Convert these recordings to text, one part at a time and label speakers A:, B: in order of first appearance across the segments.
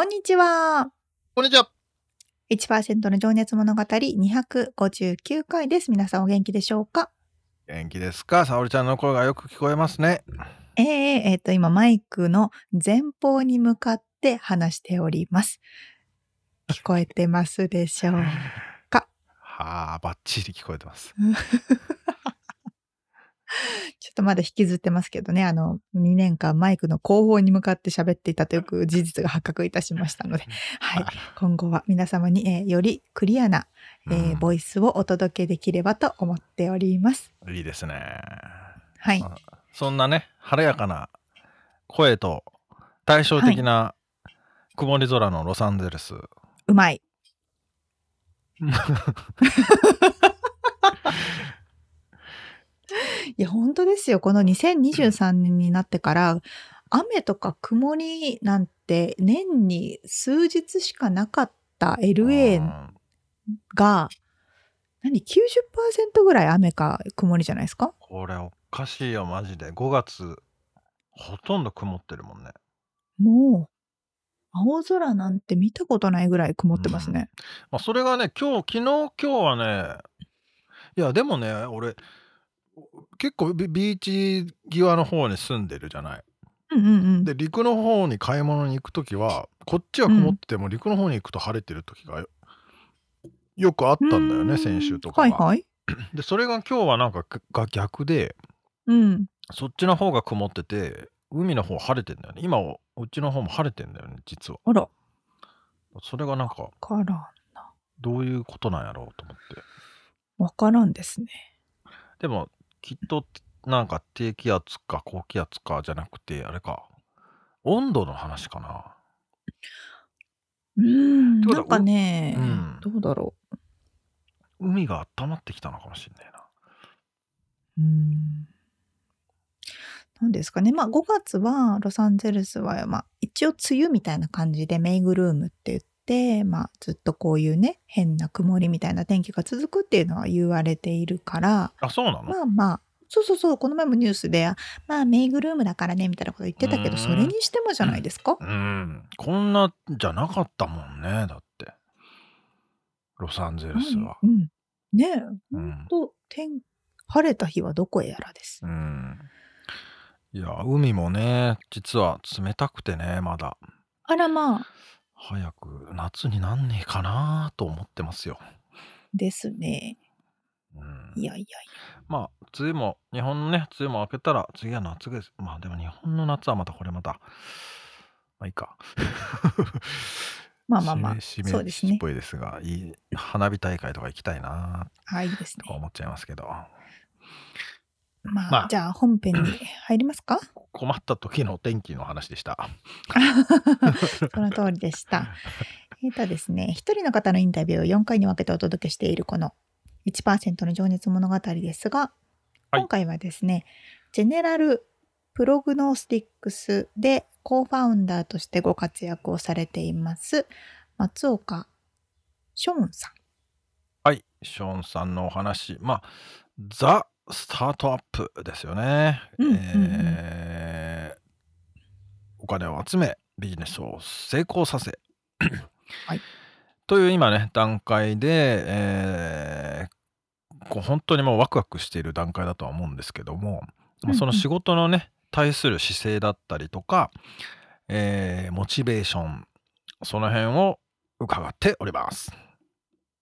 A: こんにちは。
B: こんにちは。
A: 1%の情熱物語259回です。皆さんお元気でしょうか？
B: 元気ですか？沙織ちゃんの声がよく聞こえますね。
A: えー、えー、と、今マイクの前方に向かって話しております。聞こえてますでしょうか？
B: はあ、バッチリ聞こえてます。
A: ちょっとまだ引きずってますけどね、あの、2年間マイクの後方に向かって喋っていたという事実が発覚いたしましたので、はい。今後は皆様に、えー、よりクリアな、えー、ボイスをお届けできればと思っております。
B: いいですね。
A: はい。
B: そんなね、晴れやかな声と対照的な曇り空のロサンゼルス。は
A: い、うまい。いや、本当ですよ。この2023年になってから、雨とか曇りなんて年に数日しかなかった LA が、何 ?90% ぐらい雨か曇りじゃないですか？
B: これおかしいよ、マジで。5月、ほとんど曇ってるもんね。
A: もう、青空なんて見たことないぐらい曇ってますね。
B: まあ、それがね、今日、昨日、今日はね、いや、でもね、俺、結構ビビーチ際の方に住んでるじゃない。
A: うんうんうん。
B: で陸の方に買い物に行く時はこっちは曇ってても陸の方に行くと晴れてる時がよくあったんだよね先週とか
A: はいはい。
B: でそれが今日はなんかが逆で
A: うん。
B: そっちの方が曇ってて海の方晴れてんだよね今うちの方も晴れてんだよね実は
A: あら。
B: それがなんか
A: からんな。
B: どういうことなんやろうと思って
A: わからんですね。
B: でもきっとなんか低気圧か高気圧かじゃなくて、あれか、温度の話かな。
A: うーん、なんかね、うん、どうだろう。
B: 海が温まってきたのかもしれないな。
A: うん。なんですかね。まあ5月はロサンゼルスは、まあ一応梅雨みたいな感じでメイグルームって言って、まあずっとこういうね、変な曇りみたいな天気が続くっていうのは言われているから、
B: あ、そうなの？
A: まあまあ、そうそうそう、この前もニュースで、まあメイグルームだからね、みたいなこと言ってたけど、それにしてもじゃないですか？
B: うん。こんなじゃなかったもんね、だって。ロサンゼルスは。
A: うん。ねえ、ほんと、天、晴れた日はどこへやらです。
B: うん。いや、海もね、実は冷たくてね、まだ。
A: あらまあ。
B: 早く夏になんねえかなと思ってますよ。
A: ですね。
B: うん。
A: いやいやいや。
B: まあ、梅雨も、日本のね、梅雨も明けたら、次は夏です。まあでも日本の夏はまたこれまた、まあいいか。
A: まあまあまあ、
B: そうですね。っぽいですが、いい花火大会とか行きたいな
A: はい、いいです
B: とか思っちゃいますけど。
A: まあ、まあ、じゃあ本編に入りますか？
B: 困った時の天気の話でした。
A: その通りでした。えっとですね、一人の方のインタビューを4回に分けてお届けしているこの1%の情熱物語ですが、今回はですね、ジェネラルプログノースティックスでコーファウンダーとしてご活躍をされています松岡ショーンさん。
B: はい、ショーンさんのお話。まあ、ザ・スタートアップですよね。えお金を集め、ビジネスを成功させ。
A: はい。
B: という今ね、段階で、えー、こう本当にもうワクワクしている段階だとは思うんですけども、まあ、その仕事のね、対する姿勢だったりとか、えー、モチベーション、その辺を伺っております。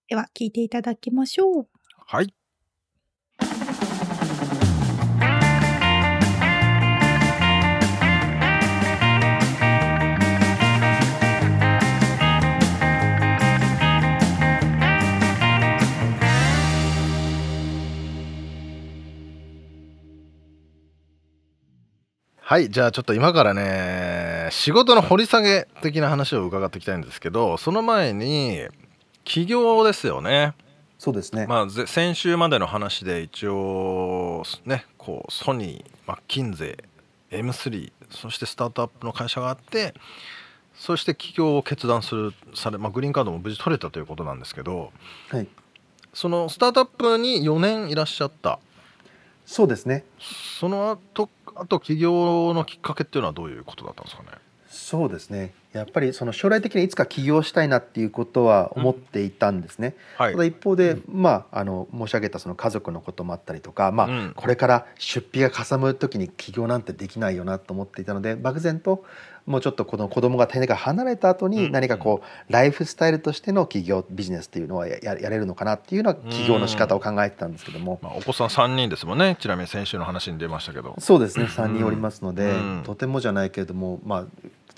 A: では聞いていただきましょう。
B: はい。はい、じゃあちょっと今からね、仕事の掘り下げ的な話を伺っていきたいんですけど、その前に、起業ですよね。
C: そうですね。
B: まあ、ぜ先週までの話で一応ねこうソニーマッキンゼー M3 そしてスタートアップの会社があってそして起業を決断するされ、まあ、グリーンカードも無事取れたということなんですけど
C: はい。
B: そのスタートアップに4年いらっしゃった
C: そうですね。
B: その後あと起業のきっかけっていうのはどういうことだったんですかね？
C: そうですね。やっぱりその将来的にいつか起業したいなっていうことは思っていたんですね。
B: はい。
C: ただ一方で、まああの申し上げたその家族のこともあったりとか、まあ、
B: うん
C: これから出費がかさむ時に起業なんてできないよなと思っていたので、漠然ともうちょっとこの子供が手が離れた後
B: うん。
C: に何かこうライフスタイルとしての起業ビジネスっていうのはやれるのかなっていうのは起業の仕方を考えてたんですけども。
B: まあ、お子さん3人ですもんね。ちなみに先週の話に出ましたけど。
C: そうですね。3人おりますので、
B: うん。
C: とてもじゃないけれども、まあ、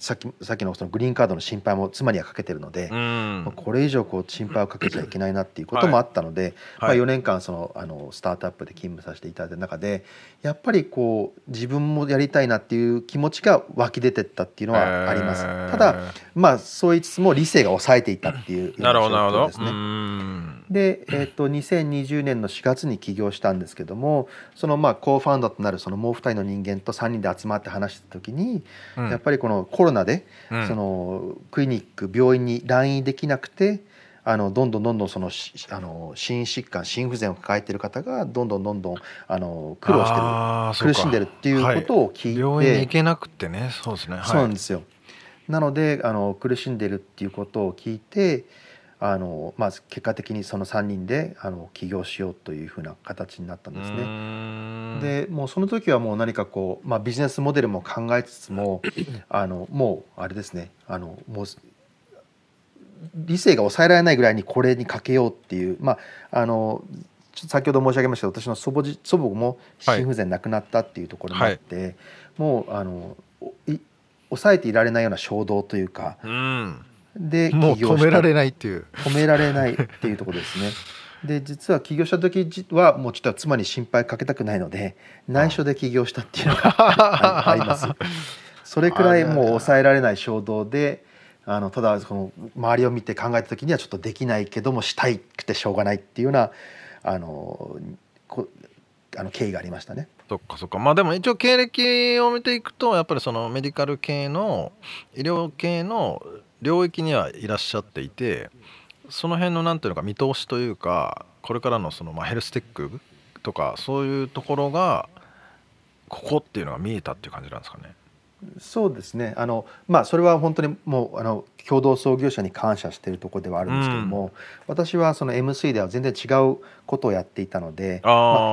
C: さっきさっきのそのグリーンカードの心配も妻にはかけてるので、
B: うん。
C: まあこれ以上こう心配をかけちゃいけないなっていうこともあったので、
B: はい。
C: まあ、4年間そのあのスタートアップで勤務させていただいた中でやっぱりこう自分もやりたいなっていう気持ちが湧き出てったっていうのはあります。
B: へー。
C: ただまあそう言いつつも理性が抑えていたっていう
B: なるほどなるほど。
C: 状況ですね。
B: うん。
C: で、えー、と2020年の4月に起業したんですけどもそのまあコーファウンダーとなるそのもう2人の人間と3人で集まって話した時に、
B: うん。
C: やっぱりこのコロナで、
B: うん。
C: そのクリニック病院に来院できなくてあのどんどんどんどんそのしあの心疾患心不全を抱えている方がどんどんどんどんあの苦労してる苦しんでるっていうことを聞いて、
B: 病院に行けなくてね。そうですね。はい。
C: そうなんですよ。なのであの苦しんでるっていうことを聞いてあの、まあ、結果的にその3人であの起業しようというふうな形になったんです
B: う
C: ね。でもうその時はもう何かこう、まあ、ビジネスモデルも考えつつも あのもうあれですね。あのもう理性が抑えられないぐらいにこれにかけようっていうまああの先ほど申し上げましたけど私の祖母じ祖母も心不全亡くなったっていうところもあって、もうあの抑えていられないような衝動というか
B: うん
C: で
B: もう
C: 起業した
B: 止められないっていう
C: 止められないっていうところですね。で実は起業した時じはもうちょっと妻に心配かけたくないので内緒で起業したっていうのが ああります。それくらいもう抑えられない衝動であのただその周りを見て考えた時にはちょっとできないけどもしたいくてしょうがないっていうようなあのこあの経緯がありましたね。
B: そっかそっかまあでも一応経歴を見ていくとやっぱりそのメディカル系の医療系の領域にはいらっしゃっていてその辺のなんていうのか見通しというかこれからのそのまあヘルステックとかそういうところがここっていうのが見えたっていう感じなんですかね。
C: そうですね。あの、まあ、それは本当にもうあの共同創業者に感謝しているところではあるんですけども、私はその M3 では全然違うことをやっていたのでま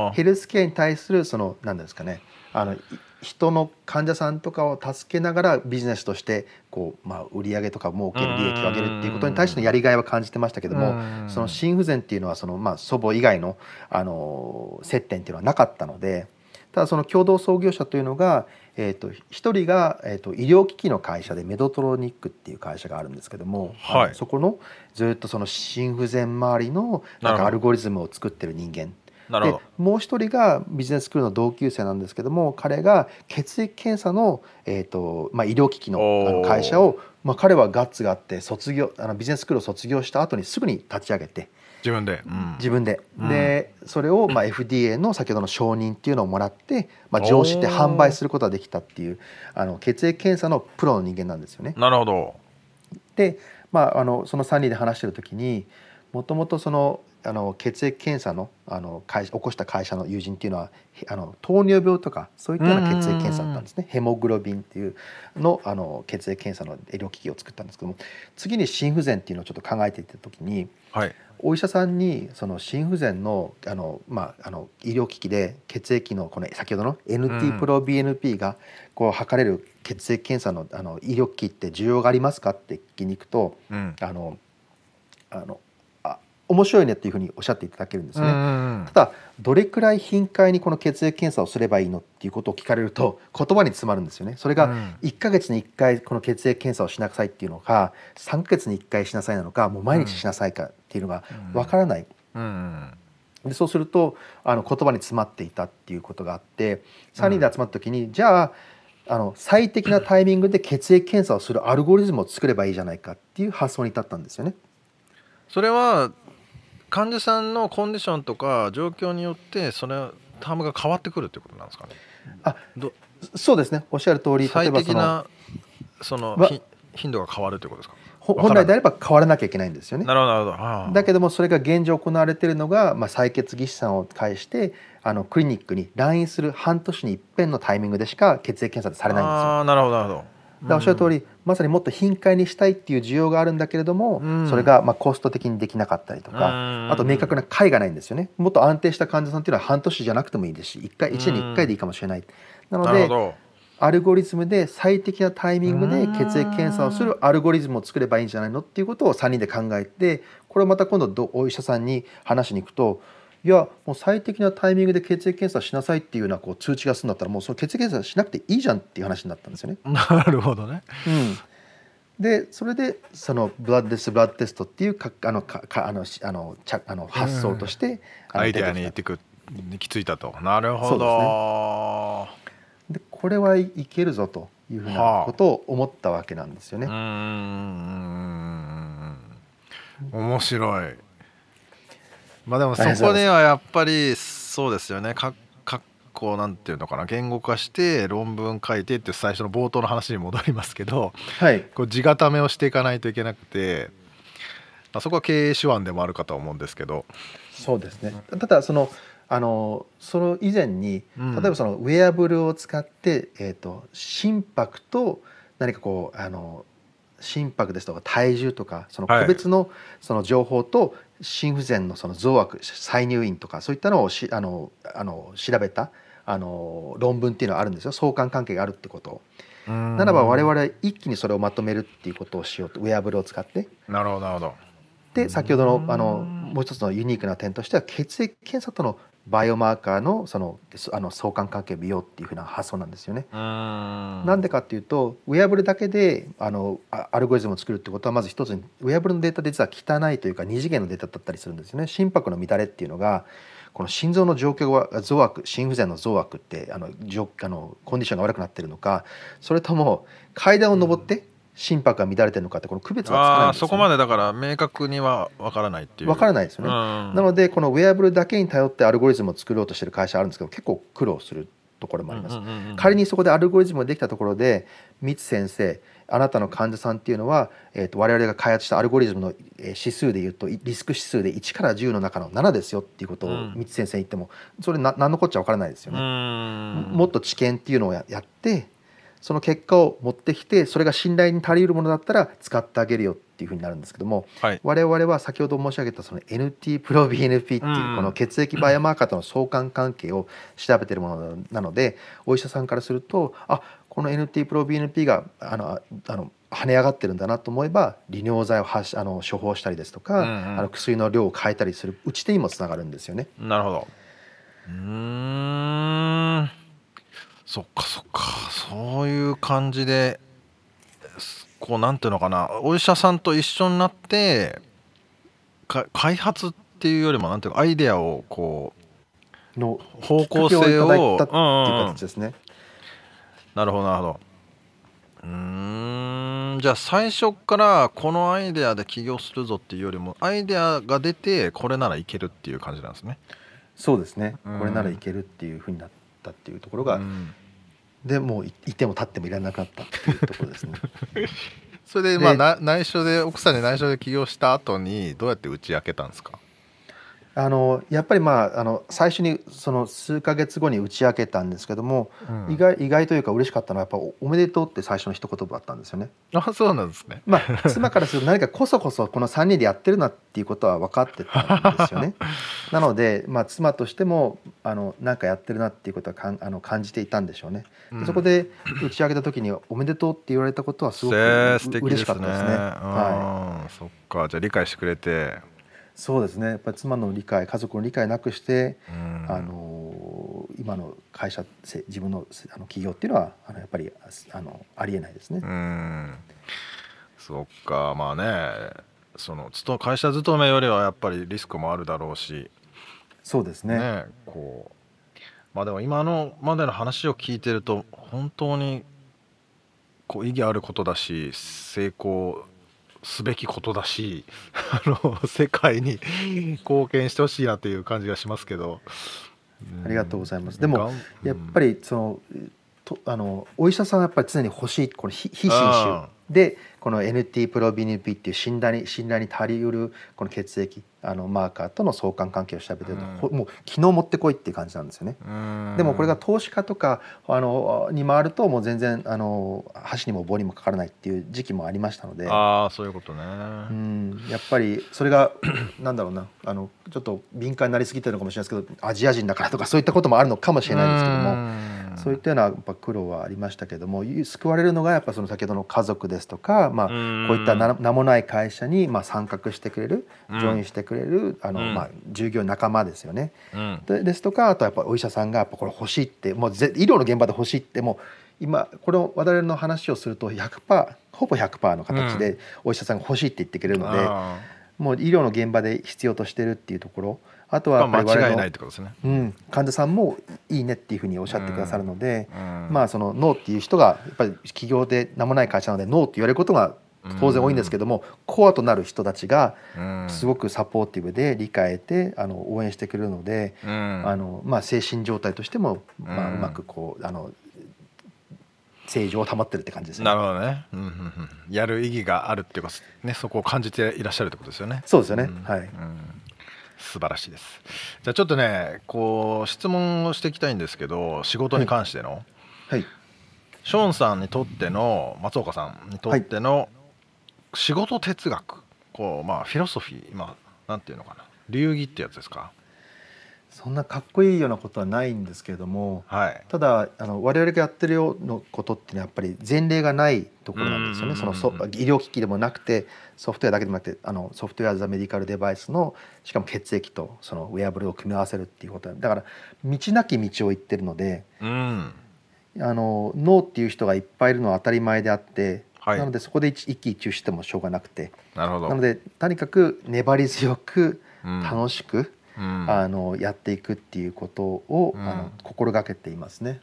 C: あ、ヘルスケアに対するその何ですかねあのい人の患者さんとかを助けながらビジネスとしてこう、まあ、売り上げとか儲ける利益を上げるっていうことに対してのやりがいは感じてましたけども
B: うん。
C: その心不全っていうのはその、まあ、祖母以外のあの接点っていうのはなかったのでただその共同創業者というのが、えー、と一人が、えー、と医療機器の会社でメドトロニックっていう会社があるんですけども、
B: はい。
C: そこのずっとその心不全周りの
B: な
C: んかアルゴリズムを作ってる人間で
B: なるほど。
C: もう一人がビジネススクールの同級生なんですけども彼が血液検査の、えーとまあ、医療機器の会社を、まあ、彼はガッツがあって卒業あのビジネススクールを卒業した後にすぐに立ち上げて
B: 自分で。うん
C: 自分で、
B: うん
C: でそれを、まあ、FDA の先ほどの承認っていうのをもらって、まあ、上司で販売することができたっていうあの血液検査のプロの人間なんですよね。
B: なるほど。
C: で、まあ、あのその3人で話してる時にもともとそのあの血液検査のあの会社起こした会社の友人っていうのはへあの糖尿病とかそういったような血液検査だったんですねヘモグロビンっていうのあの血液検査の医療機器を作ったんですけども次に心不全っていうのをちょっと考えていった時に
B: はい。
C: お医者さんにその心不全のあの、まあ、あの医療機器で血液のこの先ほどの
B: うん
C: NT プロ BNP がこう測れる血液検査のあの医療機器って需要がありますかって聞きに行くと
B: うん。
C: あのあの面白いねっていうふうにおっしゃっていただけるんですね。ただどれくらい頻回にこの血液検査をすればいいのっていうことを聞かれると言葉に詰まるんですよね。それが
B: うん
C: 1ヶ月に1回この血液検査をしなさいっていうのか3ヶ月に1回しなさいなのかもう毎日しなさいかっていうのがわからない。でそうするとあの言葉に詰まっていたっていうことがあって3人で集まった時に、じゃああの最適なタイミングで血液検査をするアルゴリズムを作ればいいじゃないかっていう発想に至ったんですよね。
B: それは患者さんのコンディションとか状況によってそれタームが変わってくるってことなんですかね。
C: あ
B: ど
C: そうですね。おっしゃる通り例え
B: 最
C: ばその
B: 適なその頻度が変わるってことですか？
C: 本来であれば変わらなきゃいけないんですよね。
B: なるほどなるほど。
C: だけどもそれが現状行われているのが、まあ、採血技師さんを介してあのクリニックに来院する半年に一遍のタイミングでしか血液検査ってされないんですよ。
B: ああなるほどなるほど
C: おっしゃる通り、まさにもっと頻回にしたいっていう需要があるんだけれども、
B: うん。
C: それがまあコスト的にできなかったりとか、
B: うん。
C: あと明確な解がないんですよね。もっと安定した患者さんっていうのは半年じゃなくてもいいですし1回1年に1回でいいかもしれない、なのでアルゴリズムで最適なタイミングで血液検査をするアルゴリズムを作ればいいんじゃないのっていうことを3人で考えてこれをまた今度どお医者さんに話しに行くといやもう最適なタイミングで血液検査しなさいっていうようなこう通知がするんだったらもうその血液検査しなくていいじゃんっていう話になったんですよね。
B: なるほどね
C: うん、でそれでそのブラッドレスブラッドテストっていうかあのかかあのしあのちゃあの発想として、
B: アイデアに行ってく行き着いたとなるほど
C: でこれはいいけるぞというふうなことを思ったわけなんですよね。
B: うーん。面白いまあでもそこではやっぱりそうですよね。かかっこなんていうのかな。言語化して論文書いてっていう最初の冒頭の話に戻りますけど
C: はい、
B: こう地固めをしていかないといけなくて、まあ、そこは経営手腕でもあるかとは思うんですけど。
C: そうですね。ただそのあのその以前に
B: うん。
C: 例えばそのウェアブルを使って、えー、と心拍と何かこうあの心拍ですとか体重とかその
B: はい。
C: 個別のその情報と心不全のその増悪再入院とかそういったのをしあのあの調べたあの論文っていうのはあるんですよ相関関係があるってことを。な
B: な
C: らば我々一気にそれをまとめるっていうことをしようとウェアブルを使って。
B: なるほどなるほど
C: で先ほどのあのもう一つのユニークな点としては血液検査とのバイオマーカーのそのそあの相関関係を見ようっていうふうな発想なんですよね。なんでかっていうとウェアブルだけであのあアルゴリズムを作るってことはまず一つにウェアブルのデータで実は汚いというか二次元のデータだったりするんですよね。心拍の乱れっていうのがこの心臓の状況が増悪心不全の増悪ってあの状あのコンディションが悪くなってるのかそれとも階段を上って心拍が乱れてるのかってこの区別がつかないんですよ、
B: ああそこまでだから明確には分からないっていう
C: わからないですよね。
B: な
C: なのでこのウェアブルだけに頼ってアルゴリズムを作ろうとしてる会社あるんですけど結構苦労するところもあります。仮にそこでアルゴリズムができたところで三津先生あなたの患者さんっていうのは、えー、と我々が開発したアルゴリズムのえー指数でいうとリスク指数で1から10の中の7ですよっていうことを
B: うん
C: 三津先生に言ってもそれな何のこっちゃ分からないですよね。もっと知見っていうのをややってその結果を持ってきてそれが信頼に足りうるものだったら使ってあげるよっていうふうになるんですけども
B: はい。
C: 我々は先ほど申し上げたその NT プロ BNP っていう
B: うん。
C: この血液バイオマーカーとの相関関係を調べているものなのでお医者さんからするとあこの NT プロ BNP があのあの跳ね上がってるんだなと思えば利尿剤をあの処方したりですとか、
B: うんうん。
C: あの薬の量を変えたりする打ち手にもつながるんですよね。
B: なるほど。うーんそっかそっか。そういう感じですこうなんていうのかな。お医者さんと一緒になってか開発っていうよりもなんていうかアイデアをこ
C: の
B: う方向性を
C: いただいたっていう
B: うんうん。
C: 形ですね。
B: なるほどなるほど。うーん。じゃあ最初からこのアイデアで起業するぞっていうよりもアイデアが出てこれならいけるっていう感じなんですね。
C: そうですね、
B: うん。
C: これならいけるっていうふうになったっていうところが、
B: うん
C: でもういいても立ってもいられなくなったっていうところですね。
B: それでまあ内緒で奥さんに内緒で起業した後にどうやって打ち明けたんですか？
C: あのやっぱりまああの最初にその数ヶ月後に打ち明けたんですけども、
B: うん
C: 意外意外というか嬉しかったのはやっぱお「おめでとう」って最初の一言だったんですよね。
B: あそうなんですね。
C: まあ妻からすると何かこそこそこの3人でやってるなっていうことは分かってたんですよね。なので、まあ、妻としてもあのなんかやってるなっていうことはかんあの感じていたんでしょうね。でそこで打ち上げた時に「おめでとう」って言われたことはすごく嬉。しかったですね。は
B: うんそっかじゃあ理解してくれて。
C: い、そうですね。やっぱり妻の理解家族の理解なくして、
B: うん。
C: あの今の会社せ自分のあの企業っていうのはあのやっぱりあのありえないですね。
B: うん。そっか。まあね。その会社勤めよりはやっぱりリスクもあるだろうし。
C: そうですね。
B: ねこう。まあでも今のまでの話を聞いてると本当にこう意義あることだし成功すべきことだし あの世界に貢献してほしいなという感じがしますけど、ん。
C: ありがとうございます。でもやっぱりそのとあのお医者さんはやっぱり常に欲しいこの非非侵
B: あ
C: 襲でこの NT プロビニ P っていう信頼に信頼に足りうるこの血液あのマーカーとの相関関係を調べてると、
B: うん。
C: ほもう昨日持ってこいっていう感じなんですよね。
B: うん。
C: でもこれが投資家とかあのに回るともう全然あの箸にも棒にもかからないっていう時期もありましたので、
B: ああそういうことね、
C: うん、やっぱりそれが なんだろうな。あのちょっと敏感になりすぎてるのかもしれないですけどアジア人だからとかそういったこともあるのかもしれないですけども。
B: も
C: そういったようなやっぱ苦労はありましたけども救われるのがやっぱその先ほどの家族ですとか、まあ、こういった名名もない会社にまあ参画してくれる
B: うん。
C: ジョインしてくれるあの、
B: うん。
C: まあ、従業員仲間ですよね。
B: うん。
C: でですとかあとはやっぱお医者さんがやっぱこれ欲しいってもうぜ医療の現場で欲しいってもう今これを我々の話をすると100%ほぼ100%の形でお医者さんが欲しいって言ってくれるので、
B: あ。
C: もう医療の現場で必要としてるっていうところあと
B: ー
C: は
B: 間違いないってことですね、
C: うん、患者さんもいいねっていうふうにおっしゃってくださるので、
B: うん。
C: まあそのノーっていう人がやっぱり企業で名もない会社なのでノーって言われることが当然多いんですけども、コアとなる人たちが
B: うん。
C: すごくサポーティブで理解得てあの応援してくれるので、
B: うん。
C: あのまあ、精神状態としても、まあ、
B: う
C: まくこうあの正常を保ってるって感じですね。
B: なるほどね、うんうんうん、やる意義があるっていうか、ね、そこを感じていらっしゃるってことですよね。
C: そうですよね、
B: ん。
C: はい。
B: うん素晴らしいです。じゃあちょっとねこう質問をしていきたいんですけど仕事に関しての、
C: はい。
B: ショーンさんにとっての松岡さんにとっての仕事哲学、こうまあフィロソフィーまあなんていうのかな。流儀ってやつですか
C: そんなかっこいいようなことはないんですけれども
B: はい。
C: ただあの我々がやってるようなことっていうのはやっぱり前例がないところなんですよね。
B: うん
C: そのそ医療機器でもなくてソフトウェアだけでもなくてあのソフトウェア・ザ・メディカル・デバイスのしかも血液とそのウェアブルを組み合わせるっていうことだから道なき道を行ってるので
B: うん。
C: あの脳っていう人がいっぱいいるのは当たり前であって、
B: はい。
C: なのでそこで一一喜一憂してもしょうがなくて。
B: なるほど。
C: なのでとにかく粘り強く
B: うん。
C: 楽しく、
B: うん
C: あのやっていくっていうことを、
B: うん。
C: あの心がけていますね。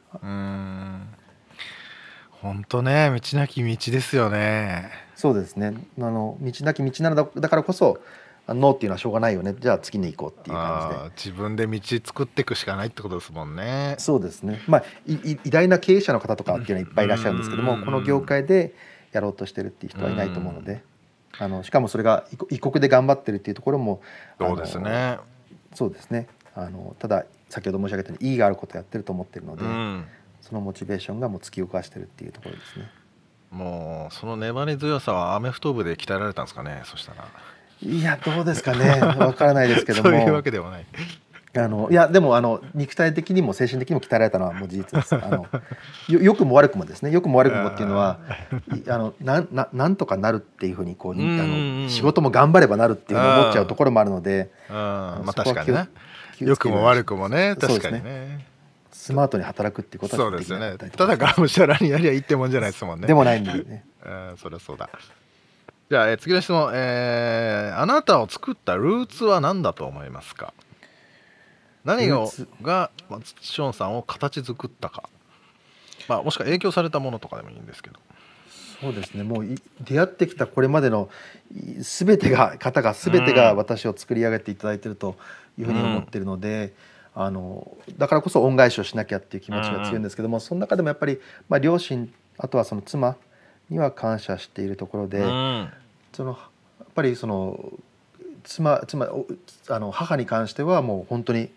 B: 本当ね道なき道ですよね。
C: そうですね。あの道なき道なのだだからこそあノーっていうのはしょうがないよね。じゃあ次に行こうっていう感じで。
B: 自分で道作っていくしかないってことですもんね。
C: そうですね。まあ偉大な経営者の方とかっていうのはいっぱいいらっしゃるんですけども
B: うん。
C: この業界でやろうとしてるっていう人はいないと思うのであのしかもそれが異国で頑張ってるっていうところも
B: そうですね
C: そうですね。あのただ先ほど申し上げたように意義があることをやってると思ってるので、
B: うん。
C: そのモチベーションがもう突き動かしてるっていうところですね。
B: もうその粘り強さはアメフト部で鍛えられたんですかねそしたら。
C: いやどうですかね。わからないですけども。
B: そういうわけではない
C: あのいやでもあの肉体的にも精神的にも鍛えられたのはもう事実です。あのよ良くも悪くもですね。良くも悪くもっていうのはい あのなんななんとかなるっていうふうにこうあの仕事も頑張ればなるっていうのを思っちゃうところもあるので
B: うん。まあ確かにね。
C: 気を
B: 良くも悪くもね。確かにね。
C: スマートに働くっていうことは
B: そうですよね。
C: た
B: だがむしゃらにやりゃいいってもんじゃないですもんね。
C: でもないんでね。
B: うんそりゃそうだ。じゃあ、えー次の質問、えーあなたを作ったルーツは何だと思いますか？何ががまあショーンさんを形作ったか、まあ、もしくは影響されたものとかでもいいんですけど。
C: そうですね。もうい出会ってきたこれまでのい全てが方が全てが私を作り上げていただいているというふうに思ってるので、あのだからこそ恩返しをしなきゃっていう気持ちが強いんですけども、その中でもやっぱり、まあ、両親あとはその妻には感謝しているところで、
B: うん。
C: そのやっぱりその妻妻おあの母に関してはもう本当に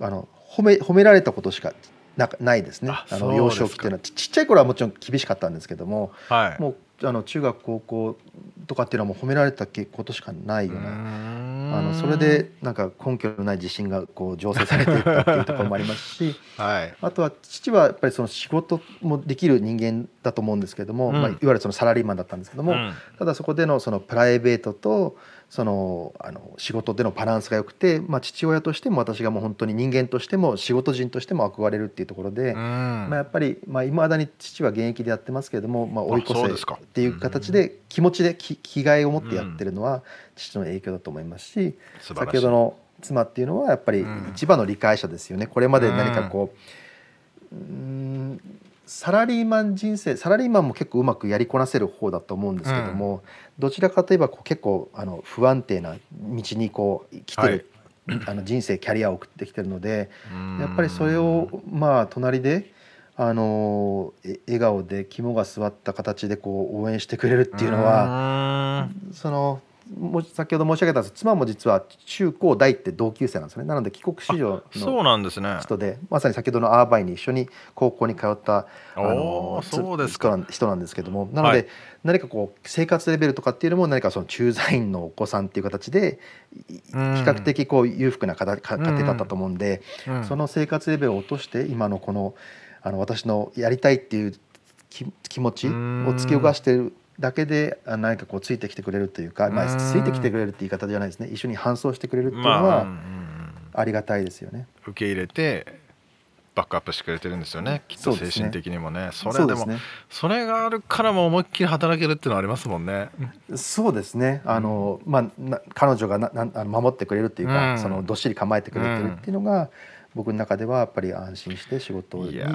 C: あの褒め褒められたことしかなないですね。
B: あ
C: の幼少期っていうのは。ちちっちゃい頃はもちろん厳しかったんですけども
B: はい。
C: もうあの中学高校とかっていうのはもう褒められたことしかないようなあ
B: あ
C: のそれでなんか根拠のない自信がこう醸成されていったっていうところもありますし
B: はい。
C: あとは父はやっぱりその仕事もできる人間だと思うんですけども、
B: うん。
C: まあ、いわゆるそのサラリーマンだったんですけども、
B: うん。
C: ただそこでのそのプライベートとそのあの仕事でのバランスが良くて、まあ、父親としても私がもう本当に人間としても仕事人としても憧れるっていうところで、
B: うん。
C: まあ、やっぱりいまあ、未だに父は現役でやってますけれども、まあ、追い越せっていう形で気持ちでき気概を持ってやってるのは父の影響だと思いますし、
B: 素晴らしい。
C: 先ほどの妻っていうのはやっぱり
B: うん。
C: 一番の理解者ですよね。これまで何かこううーんサラリーマン人生サラリーマンも結構うまくやりこなせる方だと思うんですけども、どちらかといえばこう結構あの不安定な道にこう来てる、あの人生キャリアを送ってきてるのでやっぱりそれをまあ隣で。あのえ笑顔で肝が据わった形でこう応援してくれるっていうのは、
B: は
C: そのも先ほど申し上げたんです。妻も実は中高大って同級生なんですね。なので帰国子女
B: そう
C: の
B: なんですね。
C: 人でまさに先ほどのアーバイに一緒に高校に通ったあ
B: おー
C: つ
B: そうですか。
C: 人なんですけども。なので、
B: はい
C: 何かこう生活レベルとかっていうのも何かその駐在員のお子さんっていう形でい比
B: うん
C: 較的こう裕福な家庭だったと思うんで、
B: うん。
C: その生活レベルを落として今のこのあの私のやりたいっていう気気持ちを突き動かしてるだけであ何かこうついてきてくれるというか、まあ、
B: うん
C: ついてきてくれるって言い方じゃないですね。一緒に搬送してくれるっていうの
B: まあ、うん
C: は
B: うん。
C: ありがたいですよね。
B: 受け入れてバックアップしてくれてるんですよね。きっと精神的にもね。それでも
C: ね。
B: それがあるからもう思いっきり働けるっていうのはありますもんね。
C: そうですね。あの、まあ、な彼女がなな守ってくれるっていうか、
B: うん。
C: そのどっしり構えてくれてるっていうのが、僕の中ではやっぱり安心して仕事にで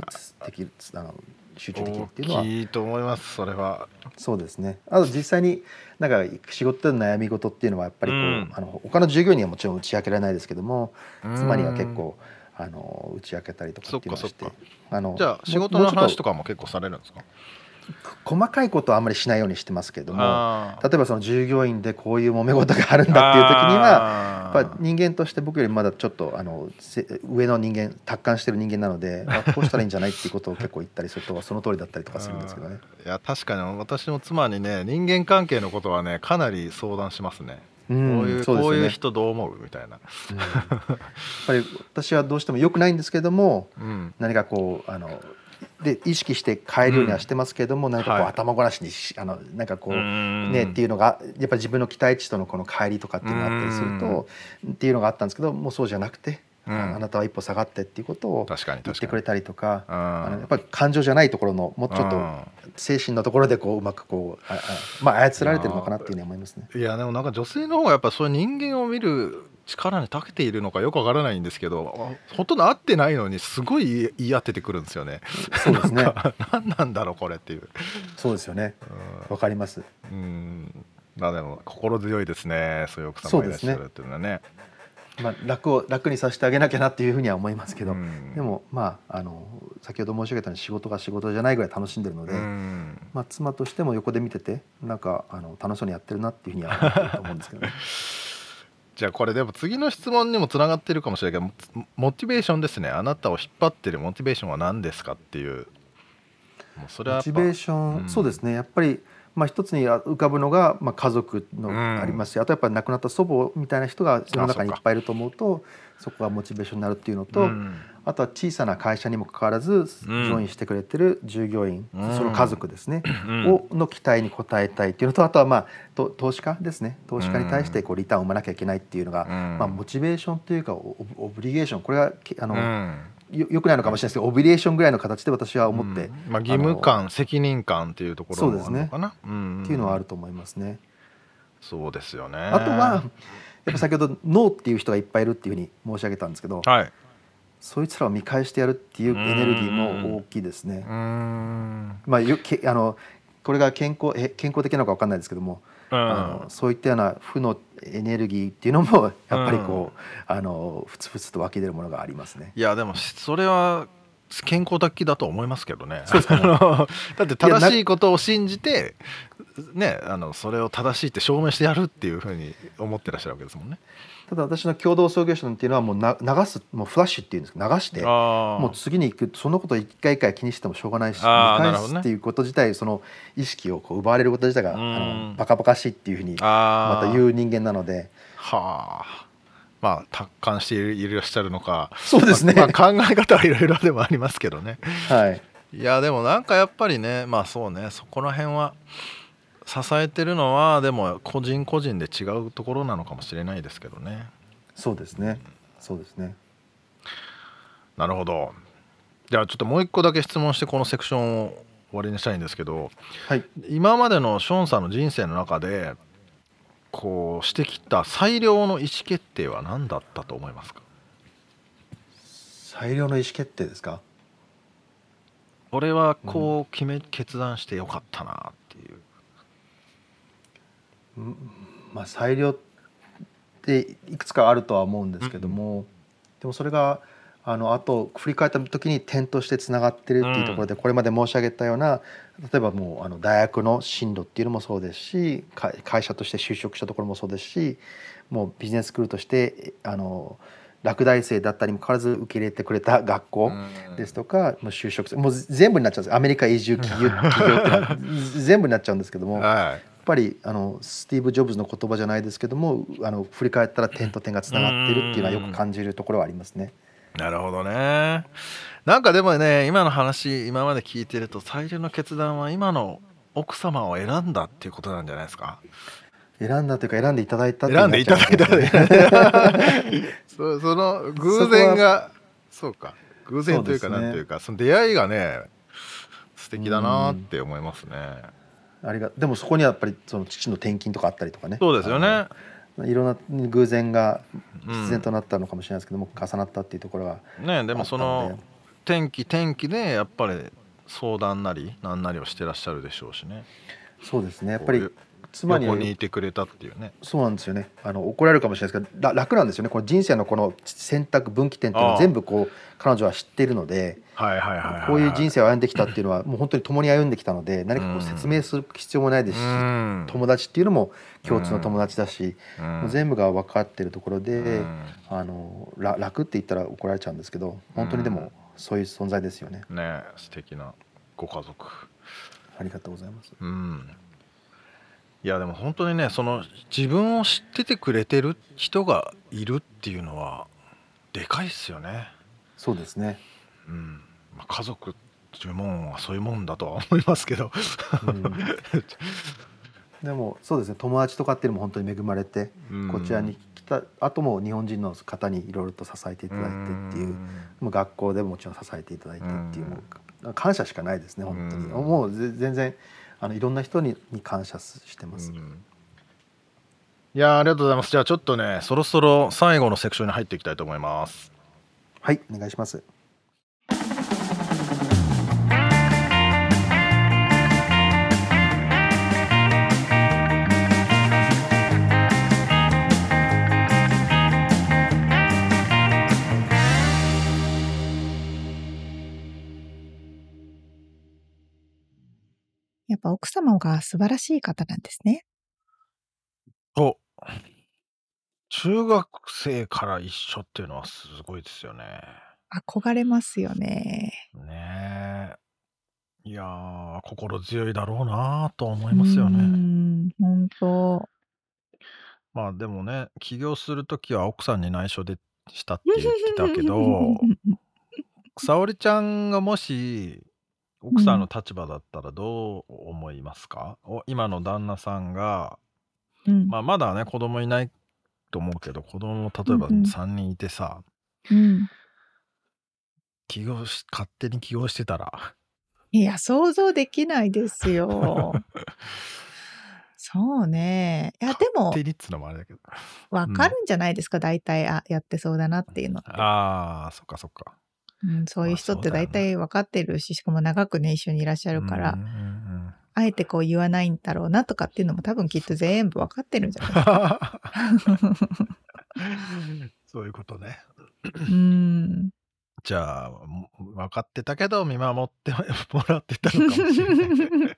C: きるつあの集中できるっていうのは。
B: 大きいと思いますそれは。
C: そうですね。あと実際になんか仕事での悩み事っていうのはやっぱりこう、
B: うん。
C: あの他の従業員にはもちろん打ち明けられないですけども
B: うん。
C: 妻には結構あの打ち明けたりとかっていうのをして。あの
B: じゃあ仕事の話とかも結構されるんですか？
C: 細かいことはあんまりしないようにしてますけれども例えばその従業員でこういう揉め事があるんだっていう時にはやっぱ人間として僕よりまだちょっとあのせ上の人間達観してる人間なので、あこうしたらいいんじゃないっていうことを結構言ったりするとその通りだったりとかするんですけどね。
B: いや確かに私の妻にね人間関係のことはねかなり相談しますね、
C: うん
B: こういう人どう思うみたいな、
C: うん。やっぱり私はどうしても良くないんですけども
B: うん、
C: 何かこうあので意識して変えるようにはしてますけれども、何かこう
B: はい。
C: 頭ごなしにしあのなんかこう、
B: うん。
C: ねっていうのがやっぱり自分の期待値とのこの乖離とかっていうのがあったりすると、っていうのがあったんですけどもうそうじゃなくて、
B: うん。
C: あなたは一歩下がってっていうことを言ってくれたりとか。あのやっ
B: あ
C: ぱり感情じゃないところのもうちょっと精神のところでこううまくこうああまあ操られてるのかなっていうふうに思いますね。
B: いやでもなんか女性の方がやっぱそういう人間を見る力に長けているのかよくわからないんですけどほとんど会ってないのにすごい言い言い当ててくるんですよね。
C: そうですね。
B: 何なんだろうこれっていう。
C: そうですよね。わかります。
B: うん。まあでも心強いですね。そういう奥様がいらっしゃるっていうのはね。
C: まあ楽を楽にさせてあげなきゃなっていうふうには思いますけど、
B: うん。
C: でもまああの先ほど申し上げたように仕事が仕事じゃないぐらい楽しんでるので、
B: うん。
C: まあ妻としても横で見ててなんかあの楽しそうにやってるなっていうふうには思ってると思うんですけどね。
B: じゃあこれでも次の質問にもつながってるかもしれないけどモモチベーションですね。あなたを引っ張ってるモチベーションは何ですかっていう。もうそれは
C: モチベーション、
B: うん。
C: そうですね。やっぱり、まあ、一つに浮かぶのが、まあ、家族の
B: うん。
C: ありますし、あとやっぱり亡くなった祖母みたいな人が世の中にい
B: っ
C: ぱいいると思うとそこがモチベーションになるっていうのと、
B: うん
C: あとは小さな会社にもかかわらずジョインしてくれてる従業員、
B: うん。
C: その家族ですね、
B: うん。
C: をの期待に応えたいっていうのとあとはまあと投資家ですね。投資家に対してこうリターンを生まなきゃいけないっていうのが、
B: うん。
C: まあ、モチベーションというかオブリゲーションこれはけあの、
B: うん。
C: よよくないのかもしれないですけどオブリゲーションぐらいの形で私は思って、
B: うん。まあ、義務感責任感っていうところもあるのかな。
C: っていうのはあると思いますね。
B: そうですよね。
C: あとはやっぱ先ほどノーっていう人がいっぱいいるっていうふうに申し上げたんですけど、
B: はい
C: そいつらを見返してやるっていうエネルギーも大きいですね
B: う。ん
C: まあよけあのこれが健康え健康的なのか分かんないですけども、
B: うん
C: あのそういったような負のエネルギーっていうのもやっぱりこう、あのふつふつと湧き出るものがありますね。
B: いやでもそれは健康的だと思いますけどね。
C: そうですか。ね
B: あのだって正しいことを信じてねあのそれを正しいって証明してやるっていうふうに思ってらっしゃるわけですもんね。
C: ただ私の共同創業者っていうのはもうな流すもうフラッシュっていうんですけど流して
B: あ
C: もう次に行くそのことを一回一回気にしてもしょうがないし返すっていうこと自体その意識をこう奪われること自体があ
B: うん。
C: のバカバカしいっていうふうにまた言う人間なので。
B: はあまあ達観していらっしゃるのか
C: そうですね。
B: まあ、考え方はいろいろでもありますけどね。
C: はい。
B: いやでもなんかやっぱりねまあそうねそこら辺は支えてるのはでも個人個人で違うところなのかもしれないですけどね。
C: そうですね。そうですね。
B: なるほど。じゃあちょっともう一個だけ質問してこのセクションを終わりにしたいんですけど
C: はい。
B: 今までのショーンさんの人生の中でこうしてきた最良の意思決定は何だったと思いますか？
C: 最良の意思決定ですか？
B: 俺はこう決め、決断してよかったなっていう。
C: まあ最良っていくつかあるとは思うんですけども、でもそれがあのあと振り返った時に点としてつながってるっていうところで、これまで申し上げたような例えばもうあの大学の進路っていうのもそうですし会会社として就職したところもそうですしもうビジネススクールとしてあの落第生だったにもかかわらず受け入れてくれた学校ですとか、もう就職もう全部になっちゃうんですアメリカ移住企業企業って 全部になっちゃうんですけども。
B: は
C: やっぱりあのスティーブ・ジョブズの言葉じゃないですけどもあの振り返ったら点と点がつながってるっていうのはよく感じるところはありますね。
B: いなるほどね。なんかでもね今の話今まで聞いてると最良の決断は今の奥様を選んだっていうことなんじゃないですか？
C: 選んだというか選んでいただいたって
B: 選んでいただいた。そその偶然がそうか。偶然というかなんていうかその出会いがね素敵だなって思いますね。
C: ありがでもそこにはやっぱりその父の転勤とかあったりとかね。
B: そうですよね
C: いろんな偶然が
B: うん
C: 必然となったのかもしれないですけども、重なったっていうところが
B: ねでもその天気天気でやっぱり相談なりなんなりをしてらっしゃるでしょうしね。
C: そうですね。やっぱり妻に
B: 横にいてくれたっていうね。
C: そうなんですよね。あの怒られるかもしれないですけどら楽なんですよね。この人生のこの選択分岐点っていうの
B: ああ。
C: を全部こう彼女は知っているのでこういう人生を歩んできたっていうのはもう本当に共に歩んできたので何かこう説明する必要もないですし、
B: うん。
C: 友達っていうのも共通の友達だし、
B: うん。
C: もう全部が分かってるところで、
B: うん。
C: あのら楽って言ったら怒られちゃうんですけど本当にでもそういう存在ですよね、
B: ね素敵なご家族。
C: ありがとうございます。
B: うん。いやでも本当にねその自分を知っててくれてる人がいるっていうのはでかいっすよね。
C: そうですね、
B: うん、まあ、家族っていうもんはそういうもんだとは思いますけど。
C: うん。でもそうですね。友達とかっていうのも本当に恵まれて、
B: うん。
C: こちらに来た後も日本人の方にいろいろと支えていただいてっていう、もう学校でももちろん支えていただいてっていう、
B: うん。
C: 感謝しかないですね本当に、
B: うん。
C: もうぜ全然あのいろんな人にに感謝してます、
B: うん。いやーありがとうございます。じゃあちょっとねそろそろ最後のセクションに入っていきたいと思います。
C: はいお願いします
A: ぱ奥様が素晴らしい方なんですね。
B: と中学生から一緒っていうのはすごいですよね
A: 憧れますよね。
B: ねえいやー心強いだろうなと思いますよ
A: う
B: ね
A: ん、本当。
B: まあでもね起業する時は奥さんに内緒でしたって言ってたけど 沙織ちゃんがもし奥さんの立場だったらどう思いますか、お今の旦那さんが、
A: うん。
B: まあ、まだね子供いないと思うけど子供も例えば
A: うんうん。
B: 3人いてさ、
A: うん。
B: 起業し勝手に起業してたら。
A: いや、想像できないですよ。そうね。いや、でも
B: 勝、手にっつうのもあれだけど。
A: わかるんじゃないですか、大体、あ、やってそうだなっていうのって。
B: ああそっかそっか
A: うん、そういう人って大体分かってるし、しかも長くね、一緒にいらっしゃるから、あえてこう言わないんだろうなとかっていうのも多分きっと全部分かってるんじゃない？ですか。
B: そういうことね。
A: うん。
B: じゃあも分かってたけど見守ってもらってたのかもしれない。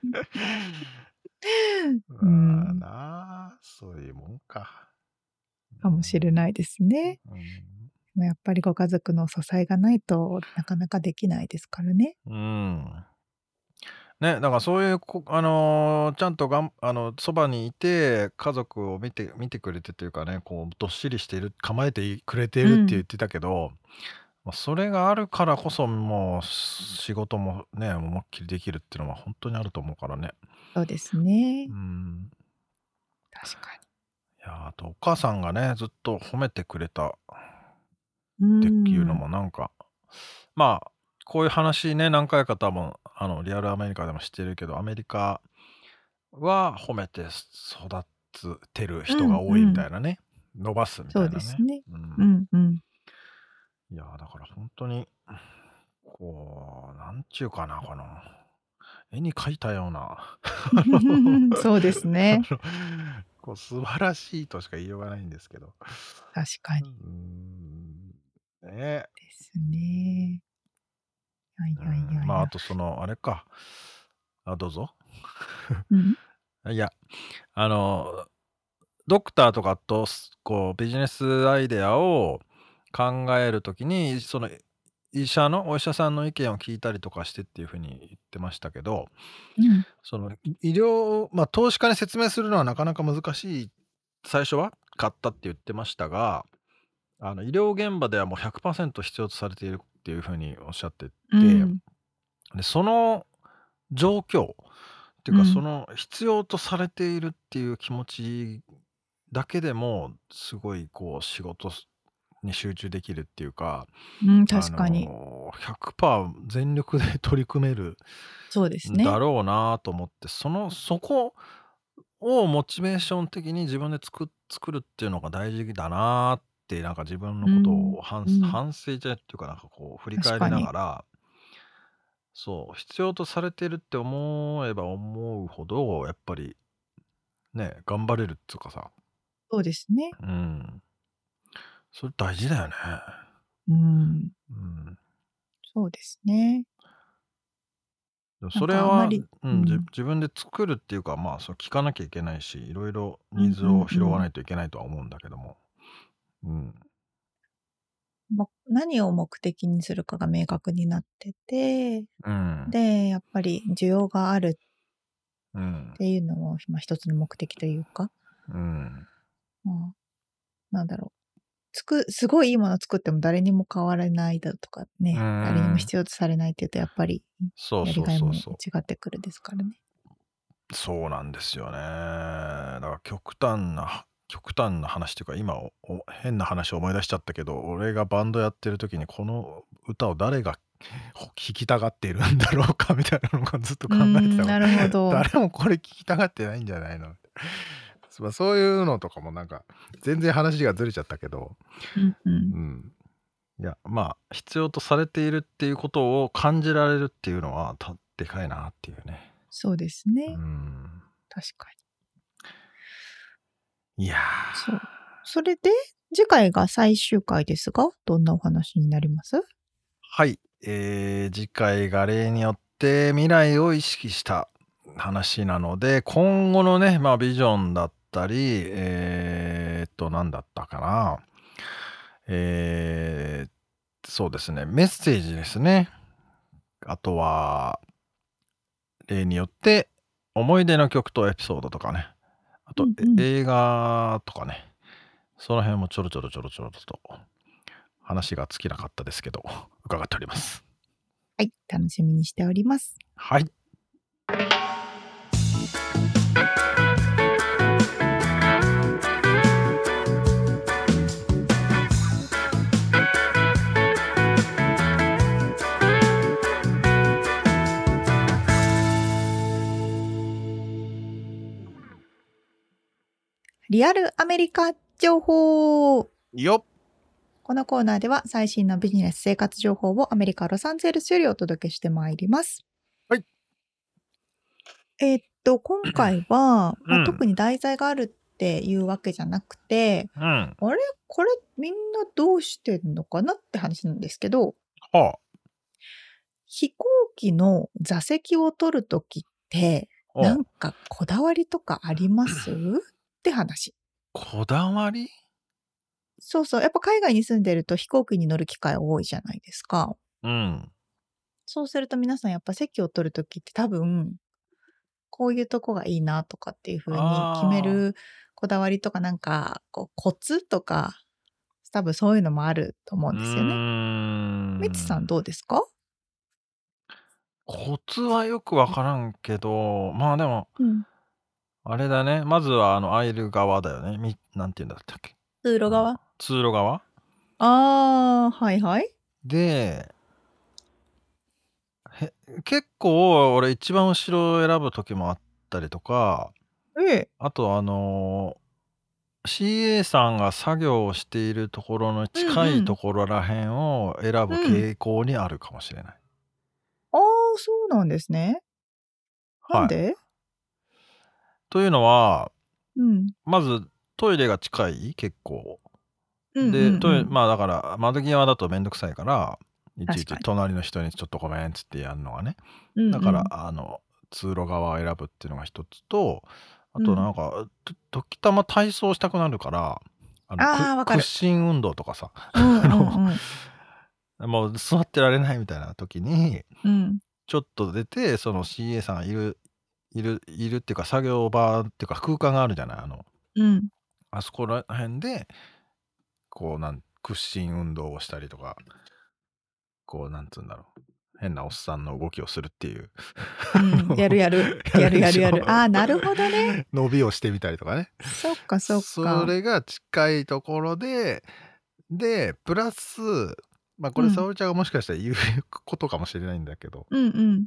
A: うん。
B: まあなあそういうもんか。
A: かもしれないですね。
B: うん
A: やっぱりご家族の支えがないとなかなかできないですからね。
B: うん。ね、だからそういうこ、あのーちゃんとがんあのそばにいて家族を見て見てくれてというかねこうどっしりしている構えてくれているって言ってたけど、まあ、それがあるからこそもう仕事もね思いっきりできるっていうのは本当にあると思うからね
A: そうですね
B: う。ん
A: 確か
B: いやあとお母さんがねずっと褒めてくれた
A: に。
B: っていうのもなんか、まあこういう話ね何回か多分あのリアルアメリカでもしてるけどアメリカは褒めて育てる人が多いみたいなね、伸ばすみた
A: そ
B: いうなね。
A: ですね。
B: うん
A: うんうん。
B: いやだから本当にこうなんちゅうかなこの絵に描いたような
A: そうですね。
B: こう素晴らしいとしか言いようがないんですけど。
A: 確かに
B: うーんね。
A: ですね。いやいやい
B: まああとそのあれか。あどうぞ。
A: うん。
B: いやあのドクターとかとすこうビジネスアイデアを考えるときにその医者のお医者さんの意見を聞いたりとかしてっていうふうに言ってましたけど
A: うん。
B: そのい医療まあ投資家に説明するのはなかなか難しい最初は買ったって言ってましたがあの医療現場ではもう100%必要とされているっていうふうにおっしゃってて、
A: うん。
B: でその状況っていうか、
A: うん。
B: その必要とされているっていう気持ちだけでもすごいこう仕事に集中できるっていうか
A: うん、確かに、
B: あの100%全力で取り組める
A: そうですね。
B: だろうなと思ってそのそこをモチベーション的に自分で作作るっていうのが大事だなってなんか自分のことを反,、
A: うん。うん
B: 反省じゃっていうかなんかこう振り返りながらそう必要とされてるって思えば思うほどやっぱりね頑張れるっていうかさ。
A: そうですね。
B: うん。それ大事だよね。
A: うん、
B: うん。
A: そうですね。
B: それは、うん自分で作るっていうかまあそう聞かなきゃいけないしいろいろニーズを拾わないといけないとは思うんだけども、うん。
A: もまを目的にするかが明確になってて、
B: うん。
A: で、やっぱり需要がある
B: うん
A: っていうのも、まあ、一つの目的というか、
B: うん。
A: まあ、なんだろう。つく、すごいいいもの作っても誰にも変わらないだとかね、
B: うん。
A: 誰にも必要とされないっていうと、やっぱりやりがいも違ってくるですからね。
B: そうなんですよね。だから極端な極端な話っていうか今変な話を思い出しちゃったけど俺がバンドやってる時にこの歌を誰がほ 弾きたがっているんだろうかみたいなのがずっと考えて
A: うん
B: た
A: なるほど。
B: 誰もこれ聞きたがってないんじゃないの？まあそういうのとかもなんか全然話がずれちゃったけど、
A: うんうん
B: うん、いやまあ必要とされているっていうことを感じられるっていうのはたでかいなっていうね。
A: そうですね。
B: うん、
A: 確か
B: いや
A: に。そう。それで、次回が最終回ですが、どんなお話になります？
B: はい、えー次回が例によって未来を意識した話なので今後のね、まあ、ビジョンだったりえーっと何だったかな。えーそうですね。メッセージですね。あとは例によって思い出の曲とエピソードとかねあと、
A: うんうん
B: 映画とかねその辺もちょろちょろちょろちょろと話が尽きなかったですけど 伺っております
A: はい。楽しみにしております。
B: はい
A: リアルアメリカ情報。
B: よっ
A: このコーナーでは最新のビジネス生活情報をアメリカ・ロサンゼルスよりお届けしてまいります。
B: はい。
A: えーっと、今回は、まあ
B: うん。
A: 特に題材があるっていうわけじゃなくて、
B: うん。
A: あれ？これみんなどうしてんのかなって話なんですけど、
B: は
A: 飛行機の座席を取るときって、
B: あ。
A: なんかこだわりとかあります？って話。
B: こだわり？
A: そうそう。やっぱ海外に住んでると飛行機に乗る機会多いじゃないですか。
B: うん
A: そうすると皆さんやっぱ席を取るときって多分、こういうとこがいいなとかっていう風に決めるこだわりとかなんか、こうコツとか、多分そういうのもあると思う
B: うん
A: ですよね。みつさんどうですか？
B: コツはよくわからんけどまあでも
A: うん。
B: あれだね。まずはあのアイル側だよね。みなんて言うんだったっけ？
A: 通路側？
B: 通路側？
A: ああ、はいはい。
B: でへ結構俺一番後ろを選ぶ時もあったりとか
A: ええ。
B: あとあの CA さんが作業をしているところの近
A: うんうん
B: いところらへんを選ぶ傾向にあるかもしれない。
A: ああ、そうなんですね。なん
B: はい、
A: で、
B: というのは
A: うん。
B: まずトイレが近い？結構。
A: うん
B: で、
A: うんうん
B: トイレまあだから窓際だとめんどくさいからいちいち隣の人にちょっとごめんっつってやるのがね。
A: うんうん
B: だから、あの通路側を選ぶっていうのが一つとあとなんか、と時たま体操したくなるから屈伸運動とかさ
A: うんうんうん
B: もう座ってられないみたいな時に
A: うん。
B: ちょっと出てその CA さんがいるいるいるっていうか作業場っていうか空間があるじゃない？あの
A: うん。
B: あそこら辺でこうなん屈伸運動をしたりとかこうなんつうんだろう変なおっさんの動きをするっていう
A: うん、やるやる。やるやるやる。ああ、なるほどね。
B: 伸びをしてみたりとかね
A: そっかそっか。
B: それが近いところででプラスまあこれ
A: うん
B: 沙織ちゃんがもしかしたら言うことかもしれないんだけど、
A: うんうん。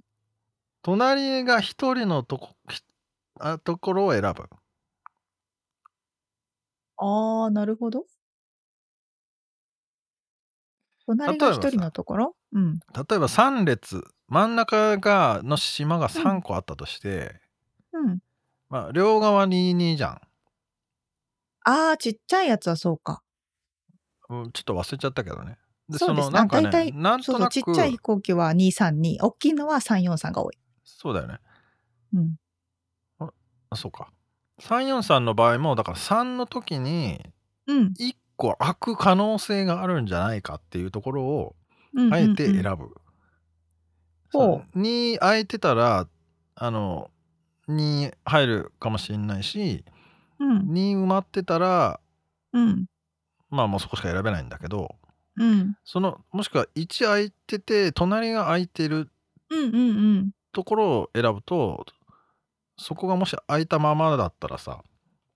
B: 隣が一人のとこひあところを選ぶ
A: ああ、なるほど。隣が一人のところ？うん。
B: 例えば3列真ん中がの島が3個あったとして、
A: うん。
B: まあ、両側に2じゃん、
A: ああ、ちっちゃいやつはそうか。
B: うん、ちょっと忘れちゃったけどねで
A: そうです
B: のなんか
A: あ大体
B: ねなん
A: そうそう、
B: となく
A: ちっちゃい飛行機は232。大きいのは343が多い。
B: そうだよね
A: うん。
B: あそうか343の場合もだから3の時に
A: うん。
B: 1個開く可能性があるんじゃないかっていうところをあえて選ぶ、
A: ほ
B: そう2空いてたらあの2入るかもしれないし
A: うん。
B: 2埋まってたら
A: うん。
B: まあもうそこしか選べないんだけど
A: うん。
B: そのもしくは1空いてて隣が空いてる
A: うんうんうん。
B: ところを選ぶとそこがもし空いたままだったらさ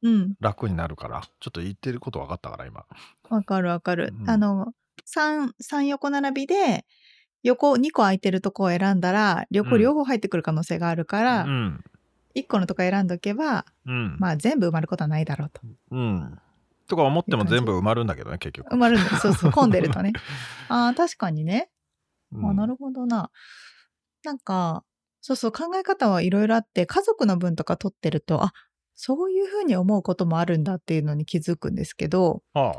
A: うん。
B: 楽になるからちょっと言ってること分かったから今
A: わかるわかる。
B: うん
A: あの、3、三横並びで、横2個空いてるとこを選んだら、横
B: うん
A: 両方入ってくる可能性があるか
B: う
A: ら、
B: ん
A: 1個のとこ選んどけば、
B: うん、
A: まあ全部埋まることはないだろうと。
B: うんとか思っても全部埋まるんだけどね結局
A: 埋まるんだ。そうそう、混んでるとね。ああ、確かにね。
B: うん
A: あなるほどな。なんか、そうそう、考え方はいろいろあって、家族の分とか取ってると、あ、そういうふうに思うこともあるんだっていうのに気づくんですけど、
B: ああ。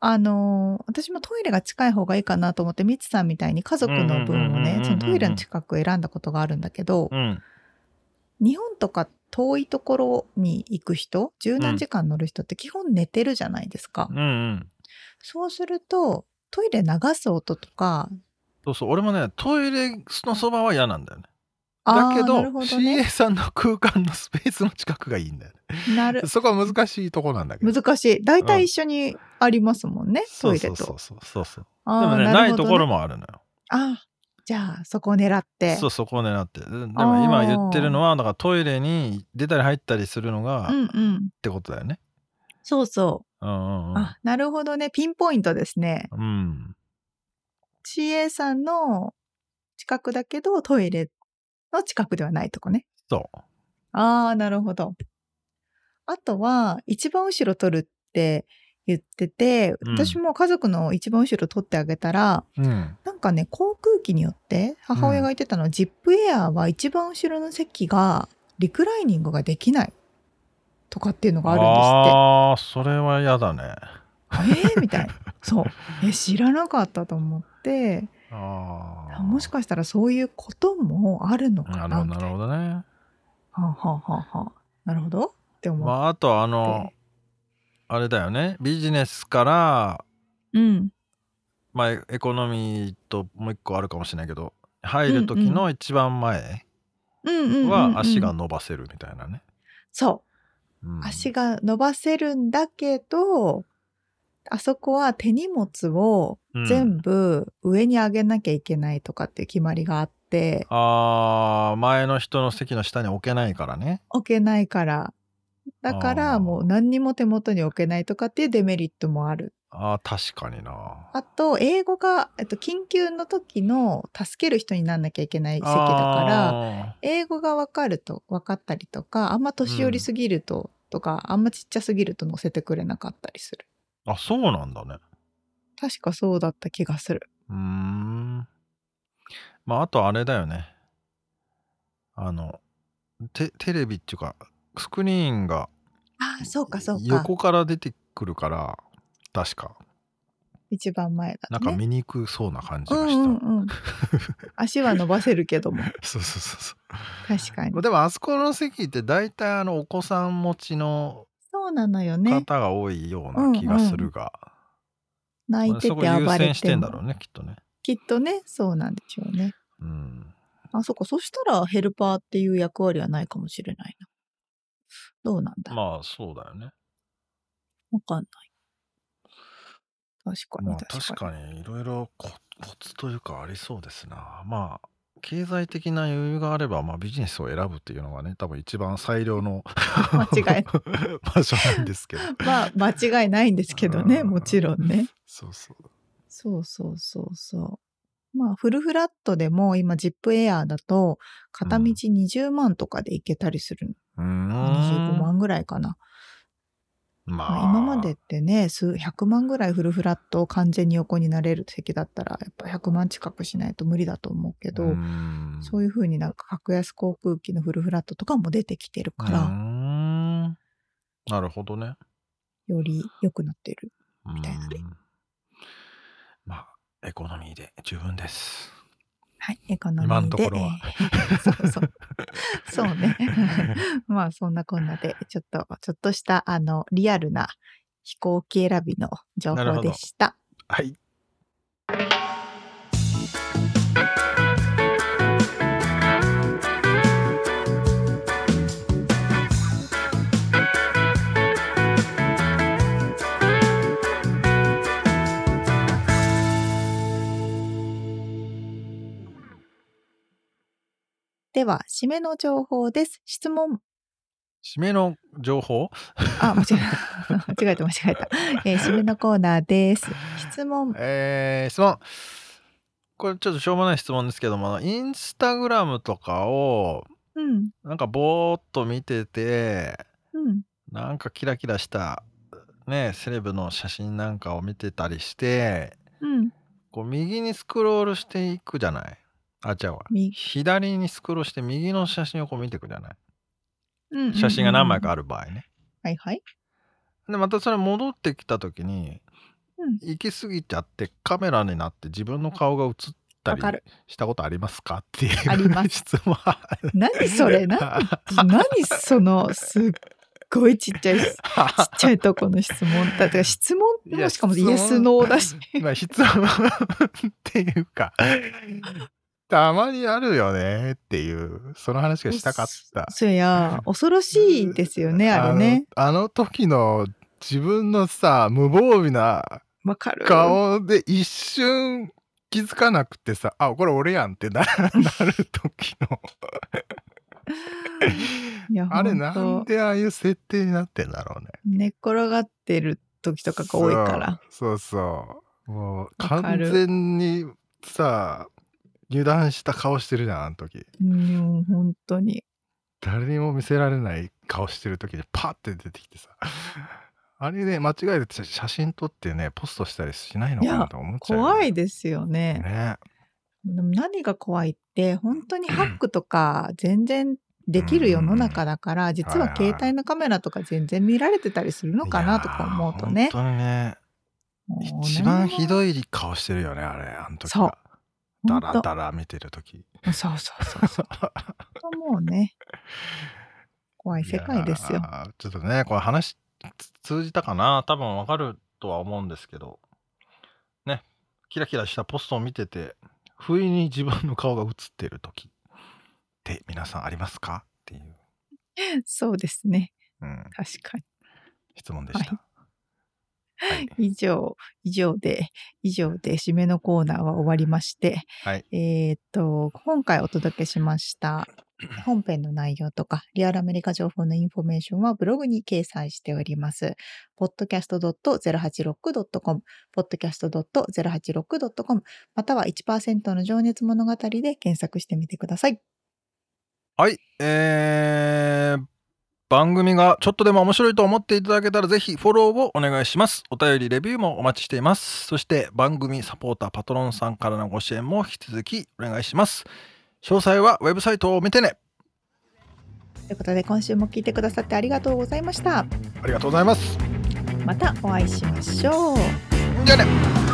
A: あのー私もトイレが近い方がいいかなと思って、みつさんみたいに家族の分をねそのトイレの近く選んだことがあるんだけど、
B: うん。
A: 日本とか遠いところに行く人、十何時間乗る人って基本寝てるじゃないですか。
B: うんうん。
A: そうすると、トイレ流す音とか、
B: そうそう俺もねトイレのそばは嫌なんだよねだけど
A: ど
B: CA
A: ね。
B: さんの空間のスペースの近くがいいんだよ
A: なる
B: ね。そこは難しいとこなんだけど
A: 難しい。大体一緒にありますもんね、トイレと。
B: そうそうそうそうでもねないところ
A: も。
B: もあるのよ
A: あじゃあそこを狙って。
B: そうそこを狙ってででも今言ってるのはだからトイレに出たり入ったりするのが、っ
A: うんうん。
B: てことだよね
A: そうそう。
B: うんうんうん
A: あ、なるほどね。ピンポイントですね。
B: うん
A: CA さんの近くだけど、トイレの近くではないとこね。
B: そう
A: ああ、なるほど。あとは、一番後ろ取るって言ってて、
B: うん
A: 私も家族の一番後ろ取ってあげたら、
B: うん
A: なんかね、航空機によって、母親が言ってたのは、ジップエアーは一番後ろの席が、リクライニングができないとかっていうのがあるんですって。
B: ああそれは嫌だね
A: えー、みたいな。そう。え、知らなかったと思って、もしかしたらそういうこともあるのかな
B: なるほどな。るほどね。
A: はあ、はあはあ。はあ、なるほど。って思っ
B: まああとあの
A: て。
B: あれだよね。ビジネスから
A: うん。
B: まあエエコノミーともう一個あるかもしれないけど入る時の一番前。は足が伸ばせるみたいなね、
A: そう。
B: うん。
A: 足が伸ばせるんだけど、あそこは手荷物を
B: うん
A: 全部上に上げなきゃいけないとかっていう決まりがあって、
B: あー前の人の席の下に置けないからね。
A: 置けないから。だからもう何にも手元に置けないとかっていうデメリットもある。
B: ああ確かにな。
A: あと、英語が、えっと、緊急の時の助ける人になんなきゃいけない席だから、
B: ら。
A: 英語が分かると分かったりとかあんま年寄りすぎると、とかあんまちっちゃすぎると乗せてくれなかったりする
B: あそうなんだね。
A: 確かそうだった気がする
B: うーん。まああとあれだよね。あのテテレビっていうかスクリーンが
A: あそうかそうか
B: 横から出てくるから確か
A: 一番前だ
B: なん
A: ね
B: か見にくそうな感じ
A: うん
B: がした。
A: うんうん 足は伸ばせるけども
B: そうそうそうそう。
A: 確かに
B: まあでもあそこの席って大体あのお子さん持ちの
A: そうなのよね。
B: 方が多いような気がするが、
A: 泣いてて暴れ
B: 先しててんだ
A: も
B: ろうねきっとね。
A: きっとねそうなんでしょうね。
B: うん。
A: あそっかそしたらヘルパーっていう役割はないかもしれないな。どうなんだ？
B: まあそうだよね。
A: わかんない。確かに
B: まあ
A: 確かに、
B: 確かにいろいろココツというかありそうですな。まあ経済的な余裕があれば、まあ、ビジネスを選ぶっていうのがね多分一番最良の
A: 間違い
B: 場所なんですけど。
A: まあ間違いないんですけどね
B: うん。
A: もちろんね。
B: そうそう。
A: そうそうそうそう。まあ、フルフラットでも今、ジップエアーだと、片道20万とかで行けたりする。
B: うーん。
A: 25万ぐらいかな。
B: ま
A: まあ、今までってね、数100万ぐらいフルフラット完全に横になれる席だったら、やっぱ100万近くしないと無理だと思うけど、
B: う
A: そういう風になんか格安航空機のフルフラットとかも出てきてるから、
B: んなるほどね。
A: より良くなってる。
B: み
A: たいなね
B: まあエコノミーで十分です。
A: はい、エコノミーで。
B: 今のところは
A: えー そうそう。そうね。まあ、そんなこんなで、ちょっと、ちょっとした、あの、リアルな飛行機選びの情報でした。
B: はい。
A: では、締めの情報です。質問。
B: 締めの情報？
A: あ、間違えた。間違えた、間違えた。えー締めのコーナーです。質問。
B: えー、質問。これちょっとしょうもない質問ですけども、インスタグラムとかを
A: うん。
B: なんかぼーっと見てて、
A: うん。
B: なんかキラキラしたね、セレブの写真なんかを見てたりして、
A: うん。
B: こう右にスクロールしていくじゃない？あ、違うわ。
A: み
B: 左にスクロールして右の写真をこう見ていくじゃない？
A: うん
B: 写真が何枚か
A: あ
B: ある場合ね。
A: はいはい。
B: で、またそれ戻ってきた時に、
A: うん
B: 行き過ぎちゃってカメラになって自分の顔が映ったりしたことありますか？っていう
A: あります
B: 質問
A: 何それ？な何その、すっごいちっちゃい、ちっちゃいとこの質問。だって
B: いや
A: もしかも
B: 質問
A: イエスノーだし。
B: まあ質問っていうかたまにあるよねっていうその話がしたかった
A: そりゃ、恐ろしいですよね、あれね。
B: あのあの時の自分のさ無防備な。顔で一瞬気づかなくてさあこれ俺やんってな なる時の あれなんでああいう設定になってんだろうね
A: 寝っ転がってる時とかが多いから。
B: そうそうそうもう完
A: る
B: 全にさ油断した顔してるじゃんあの時。
A: うん、本当に。
B: 誰にも見せられない顔してる時にパッて出てきてさ。あれね間違えて写真撮ってねポストしたりしないのかなと思っちゃうよね、
A: 怖いですよね。
B: ね。
A: でも何が怖いって、本当にハックとか全然できる世の中だから、実は携帯のカメラとか全然見られてたりするのかなとか思うとね。
B: 本当にね。一番ひ
A: い。
B: どい顔してるよねあれあの時
A: そう。
B: はダラダラ見てる時。
A: そうそうそうそう。もうね、怖い世界ですよ。
B: ちょっとねこれ話つ通じたかな。多分わかるとは思うんですけど。ね。キラキラしたポストを見てて不意に自分の顔が映ってる時。って皆さんありますか？っていう、
A: そうですね。
B: うん、
A: 確かに。
B: 質問でした、
A: は以上、以上で、以上で締めのコーナーは終わりまして、
B: はい。
A: えーっと、今回お届けしました本編の内容とか、リアルアメリカ情報のインフォメーションはブログに掲載しております。podcast.086.com、podcast.086.com、または1%の情熱物語で検索してみてください。
B: はい。えー、番組がちょっとでも面白いと思っていただけたらぜひフォローをお願いします。お便り、レビューもお待ちしています。そして番組サポーター、パトロンさんからのご支援も引き続きお願いします。詳細はウェブサイトを見てね。
A: ということで、今週も聞いてくださってありがとうございました。
B: ありがとうございます。
A: またお会いしましょう。
B: じゃあね。